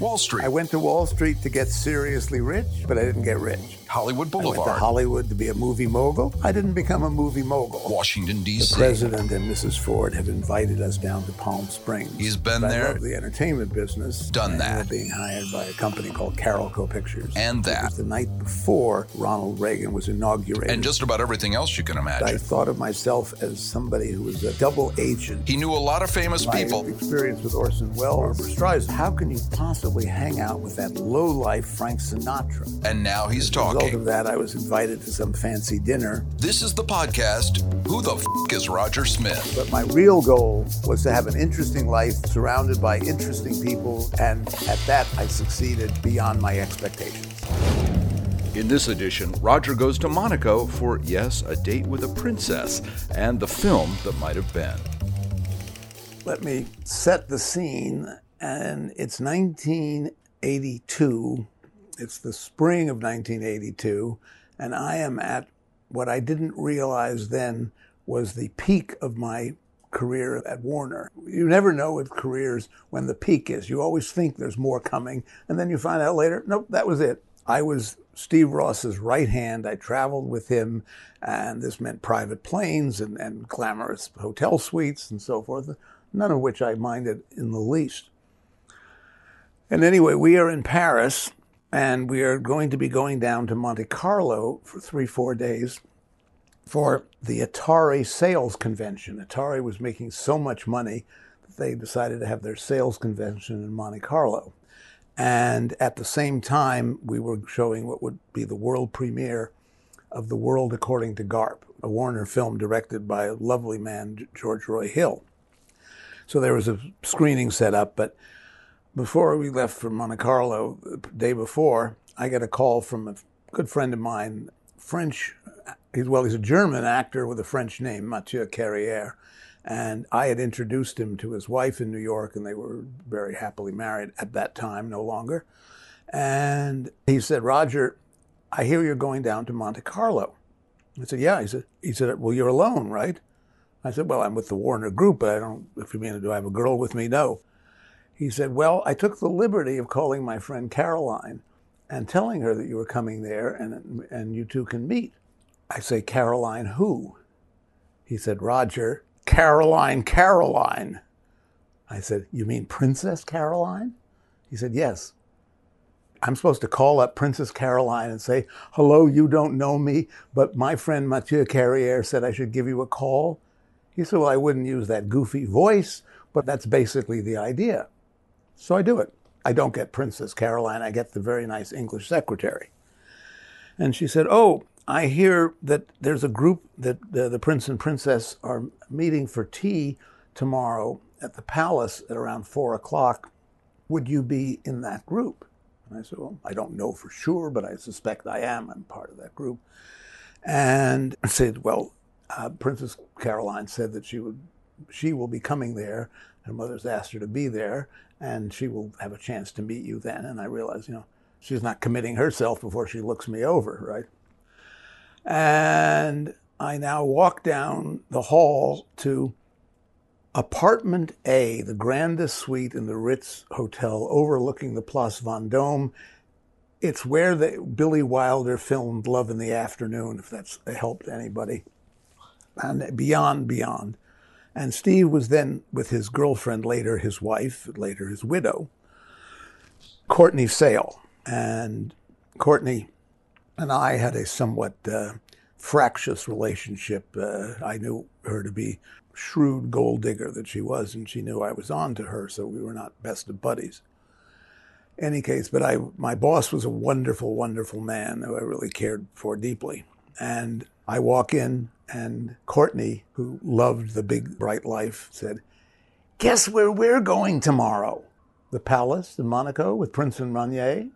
Wall Street, I went to Wall Street to get seriously rich, but I didn't get rich. Hollywood I went to Boulevard, Hollywood to be a movie mogul. I didn't become a movie mogul. Washington, The D.C. president and Mrs. Ford have invited us down to Palm Springs. He's been But there. I the entertainment business. Done that. being hired by a company called Carolco Pictures. And that. was the night before Ronald Reagan was inaugurated. and just about everything else you can imagine. I thought of myself as somebody who was a double agent. He knew a lot of famous My people. experience with Orson Welles, Barbra Streisand. How can you possibly hang out with that low-life Frank Sinatra? And now he's a result of that, I was invited to some fancy dinner. This is the podcast, Who the F is Roger Smith? But my real goal was to have an interesting life surrounded by interesting people, and at that, I succeeded beyond my expectations. In this edition, Roger goes to Monaco for, yes, a date with a princess and the film that might have been. Let me set the scene, and it's 1982. It's the spring of 1982, and I am at what I didn't realize then was the peak of my career at Warner. You never know with careers when the peak is. You always think there's more coming, and then you find out later, nope, that was it. I was Steve Ross's right hand. I traveled with him, and this meant private planes and, and glamorous hotel suites and so forth, none of which I minded in the least. And anyway, we are in Paris, and we are going to be going down to Monte Carlo for three, four days for the Atari sales convention. Atari was making so much money that they decided to have their sales convention in Monte Carlo. And at the same time, we were showing what would be the world premiere of The World According to Garp, a Warner film directed by a lovely man, George Roy Hill. So there was a screening set up, but before we left for Monte Carlo, the day before, I got a call from a good friend of mine, French, he's, well, he's a German actor with a French name, Mathieu Carrière. And I had introduced him to his wife in New York, and they were very happily married at that time, no longer. And he said, Roger, I hear you're going down to Monte Carlo. I said, Yeah. He said, he said, Well, you're alone, right? I said, Well, I'm with the Warner Group, but I don't, if you mean, do I have a girl with me? No. He said, Well, I took the liberty of calling my friend Caroline and telling her that you were coming there and, and you two can meet. I say, Caroline who? He said, Roger, Caroline, Caroline. I said, You mean Princess Caroline? He said, Yes. I'm supposed to call up Princess Caroline and say, Hello, you don't know me, but my friend Mathieu Carrière said I should give you a call. He said, Well, I wouldn't use that goofy voice, but that's basically the idea. So I do it. I don't get Princess Caroline, I get the very nice English secretary. And she said, Oh, I hear that there's a group that the, the prince and princess are meeting for tea tomorrow at the palace at around four o'clock. Would you be in that group? And I said, Well, I don't know for sure, but I suspect I am. I'm part of that group. And I said, Well, uh, Princess Caroline said that she would, she will be coming there. Her mother's asked her to be there, and she will have a chance to meet you then. And I realized, you know, she's not committing herself before she looks me over, right? And I now walk down the hall to apartment A, the grandest suite in the Ritz Hotel overlooking the Place Vendôme. It's where the, Billy Wilder filmed Love in the Afternoon, if that's helped anybody. And beyond, beyond. And Steve was then with his girlfriend, later his wife, later his widow, Courtney Sale. And Courtney and I had a somewhat uh, fractious relationship. Uh, I knew her to be shrewd gold digger that she was, and she knew I was on to her, so we were not best of buddies. Any case, but I, my boss was a wonderful, wonderful man who I really cared for deeply. And I walk in, and Courtney, who loved the big, bright life, said, Guess where we're going tomorrow? The palace in Monaco with Prince and Rainier.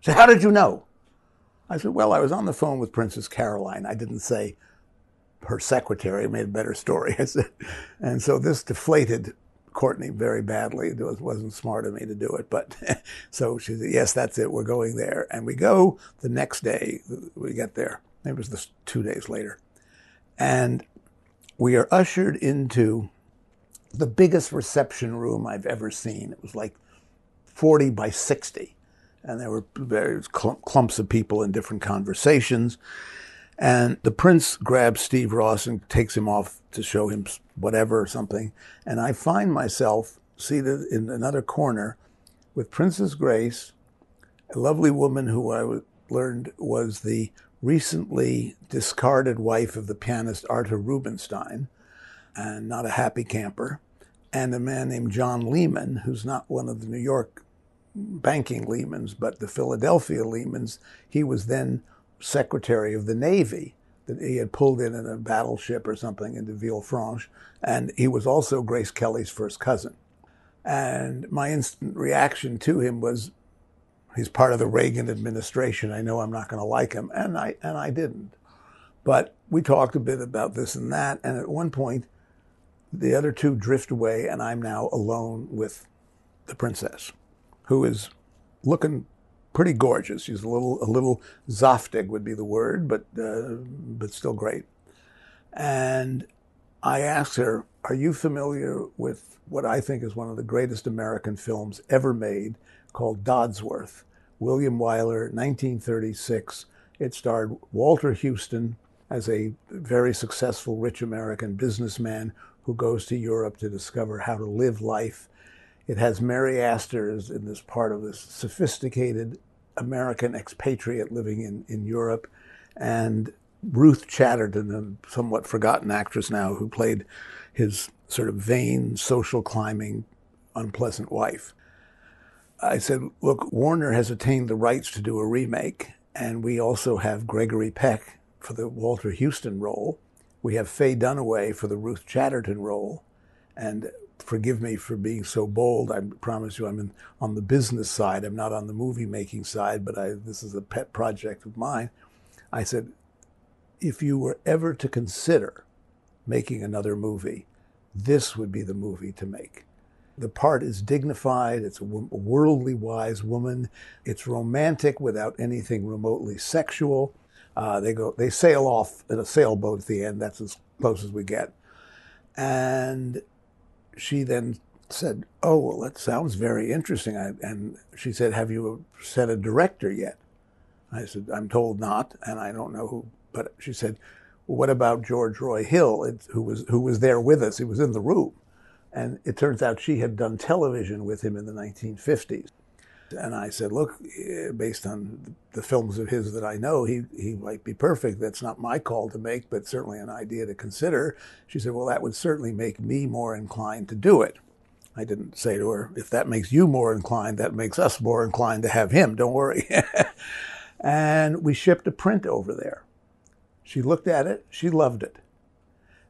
So how did you know? I said, Well, I was on the phone with Princess Caroline. I didn't say her secretary made a better story. I said, and so this deflated Courtney very badly. It wasn't smart of me to do it, but so she said, "Yes, that's it. We're going there." And we go the next day. We get there. It was this two days later, and we are ushered into the biggest reception room I've ever seen. It was like forty by sixty, and there were various clumps of people in different conversations. And the prince grabs Steve Ross and takes him off to show him whatever or something. And I find myself seated in another corner with Princess Grace, a lovely woman who I learned was the recently discarded wife of the pianist Arthur Rubinstein, and not a happy camper, and a man named John Lehman, who's not one of the New York banking Lehmans, but the Philadelphia Lehmans. He was then Secretary of the Navy that he had pulled in in a battleship or something into Villefranche, and he was also Grace Kelly's first cousin. And my instant reaction to him was, he's part of the Reagan administration. I know I'm not going to like him, and I and I didn't. But we talked a bit about this and that, and at one point, the other two drift away, and I'm now alone with the princess, who is looking pretty gorgeous. She's a little, a little zaftig would be the word, but, uh, but still great. And I asked her, Are you familiar with what I think is one of the greatest American films ever made called Dodsworth? William Wyler, 1936. It starred Walter Huston as a very successful rich American businessman who goes to Europe to discover how to live life. It has Mary Astor as in this part of this sophisticated American expatriate living in, in Europe, and Ruth Chatterton, a somewhat forgotten actress now, who played his sort of vain, social climbing, unpleasant wife. I said, Look, Warner has attained the rights to do a remake, and we also have Gregory Peck for the Walter Huston role. We have Faye Dunaway for the Ruth Chatterton role. And forgive me for being so bold. I promise you, I'm in, on the business side. I'm not on the movie making side, but I, this is a pet project of mine. I said, if you were ever to consider making another movie, this would be the movie to make. The part is dignified. It's a worldly wise woman. It's romantic without anything remotely sexual. Uh, they go, they sail off in a sailboat at the end. That's as close as we get. And she then said, Oh, well, that sounds very interesting. I, and she said, Have you set a director yet? I said, I'm told not, and I don't know who. But she said, well, What about George Roy Hill, it, who, was, who was there with us? He was in the room. And it turns out she had done television with him in the 1950s. And I said, look, eh, based on the films of his that I know, he, he might be perfect. That's not my call to make, but certainly an idea to consider. She said, well, that would certainly make me more inclined to do it. I didn't say to her, if that makes you more inclined, that makes us more inclined to have him. Don't worry. and we shipped a print over there. She looked at it. She loved it.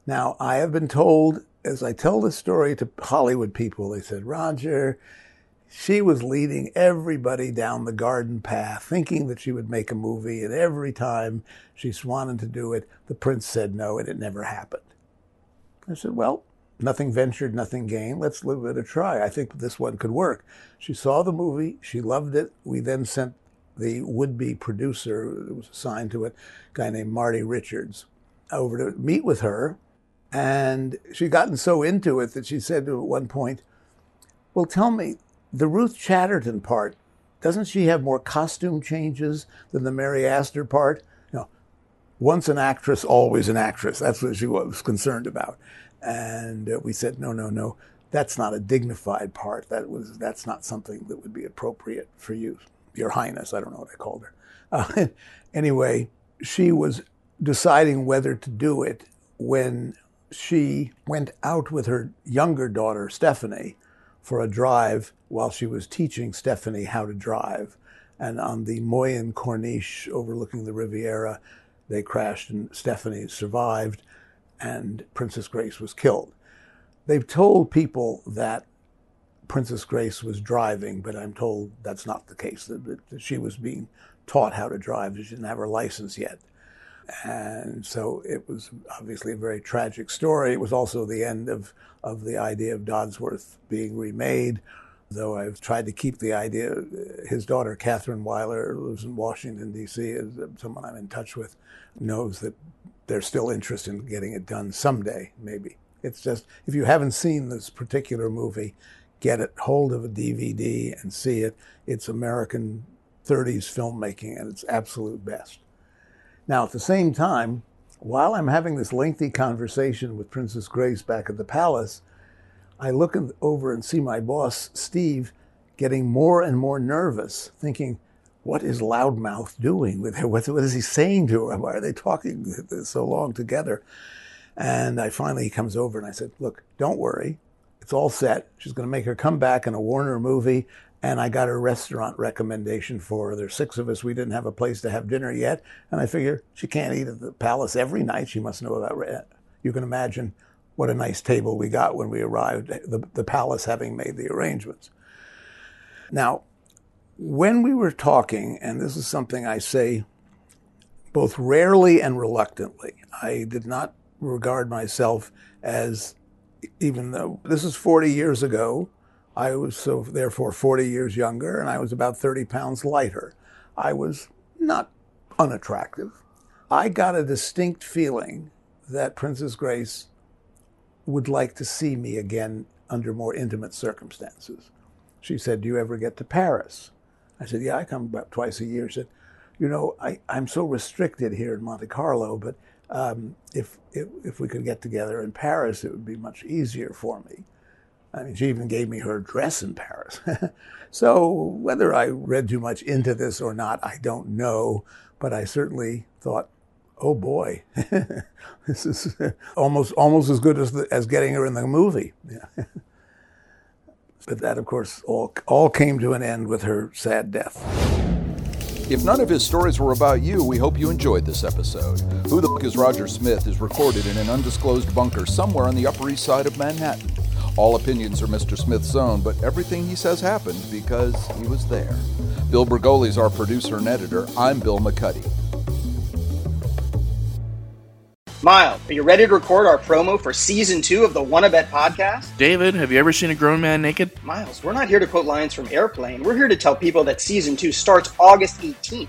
Now, I have been told, as I tell this story to Hollywood people, they said, Roger, she was leading everybody down the garden path, thinking that she would make a movie. And every time she wanted to do it, the prince said no, and it never happened. I said, Well, nothing ventured, nothing gained. Let's give it a try. I think this one could work. She saw the movie, she loved it. We then sent the would be producer who was assigned to it, a guy named Marty Richards, over to meet with her. And she'd gotten so into it that she said at one point, Well, tell me, the Ruth Chatterton part, doesn't she have more costume changes than the Mary Astor part? You know, once an actress, always an actress. That's what she was concerned about. And uh, we said, no, no, no, that's not a dignified part. That was that's not something that would be appropriate for you, Your Highness. I don't know what I called her. Uh, anyway, she was deciding whether to do it when she went out with her younger daughter, Stephanie, for a drive while she was teaching Stephanie how to drive. And on the Moyen Corniche overlooking the Riviera, they crashed and Stephanie survived and Princess Grace was killed. They've told people that Princess Grace was driving, but I'm told that's not the case, that, she was being taught how to drive. She didn't have her license yet. And so it was obviously a very tragic story. It was also the end of, of the idea of Dodsworth being remade, though I've tried to keep the idea. His daughter, Catherine Wyler, lives in Washington, D.C., is someone I'm in touch with, knows that there's still interest in getting it done someday, maybe. It's just, if you haven't seen this particular movie, get it, hold of a DVD and see it. It's American 30s filmmaking at its absolute best. Now, at the same time, while I'm having this lengthy conversation with Princess Grace back at the palace, I look over and see my boss, Steve, getting more and more nervous, thinking, what is Loudmouth doing with her? What, is he saying to her? Why are they talking so long together? And I finally, he comes over and I said, look, don't worry. It's all set. She's going to make her come back in a Warner movie and I got a restaurant recommendation for her. There's six of us. We didn't have a place to have dinner yet, and I figure she can't eat at the palace every night. She must know about. You can imagine what a nice table we got when we arrived. The, the palace having made the arrangements. Now, when we were talking, and this is something I say both rarely and reluctantly, I did not regard myself as, even though this is 40 years ago, I was so therefore 40 years younger and I was about 30 pounds lighter. I was not unattractive. I got a distinct feeling that Princess Grace would like to see me again under more intimate circumstances. She said, Do you ever get to Paris? I said, Yeah, I come about twice a year. She said, You know, I, I'm so restricted here in Monte Carlo, but um, if, if, if we could get together in Paris, it would be much easier for me. I mean, she even gave me her address in Paris. so whether I read too much into this or not, I don't know. But I certainly thought, oh boy, this is almost almost as good as the, as getting her in the movie. Yeah. but that, of course, all all came to an end with her sad death. If none of his stories were about you, we hope you enjoyed this episode. Who the Fuck is Roger Smith is recorded in an undisclosed bunker somewhere on the Upper East Side of Manhattan. All opinions are Mr. Smith's own, but everything he says happened because he was there. Bill Bergoli is our producer and editor. I'm Bill McCuddy. Miles, are you ready to record our promo for season two of the Wanna Bet podcast? David, have you ever seen a grown man naked? Miles, we're not here to quote lines from Airplane. We're here to tell people that season two starts August 18th.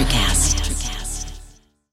Electric app.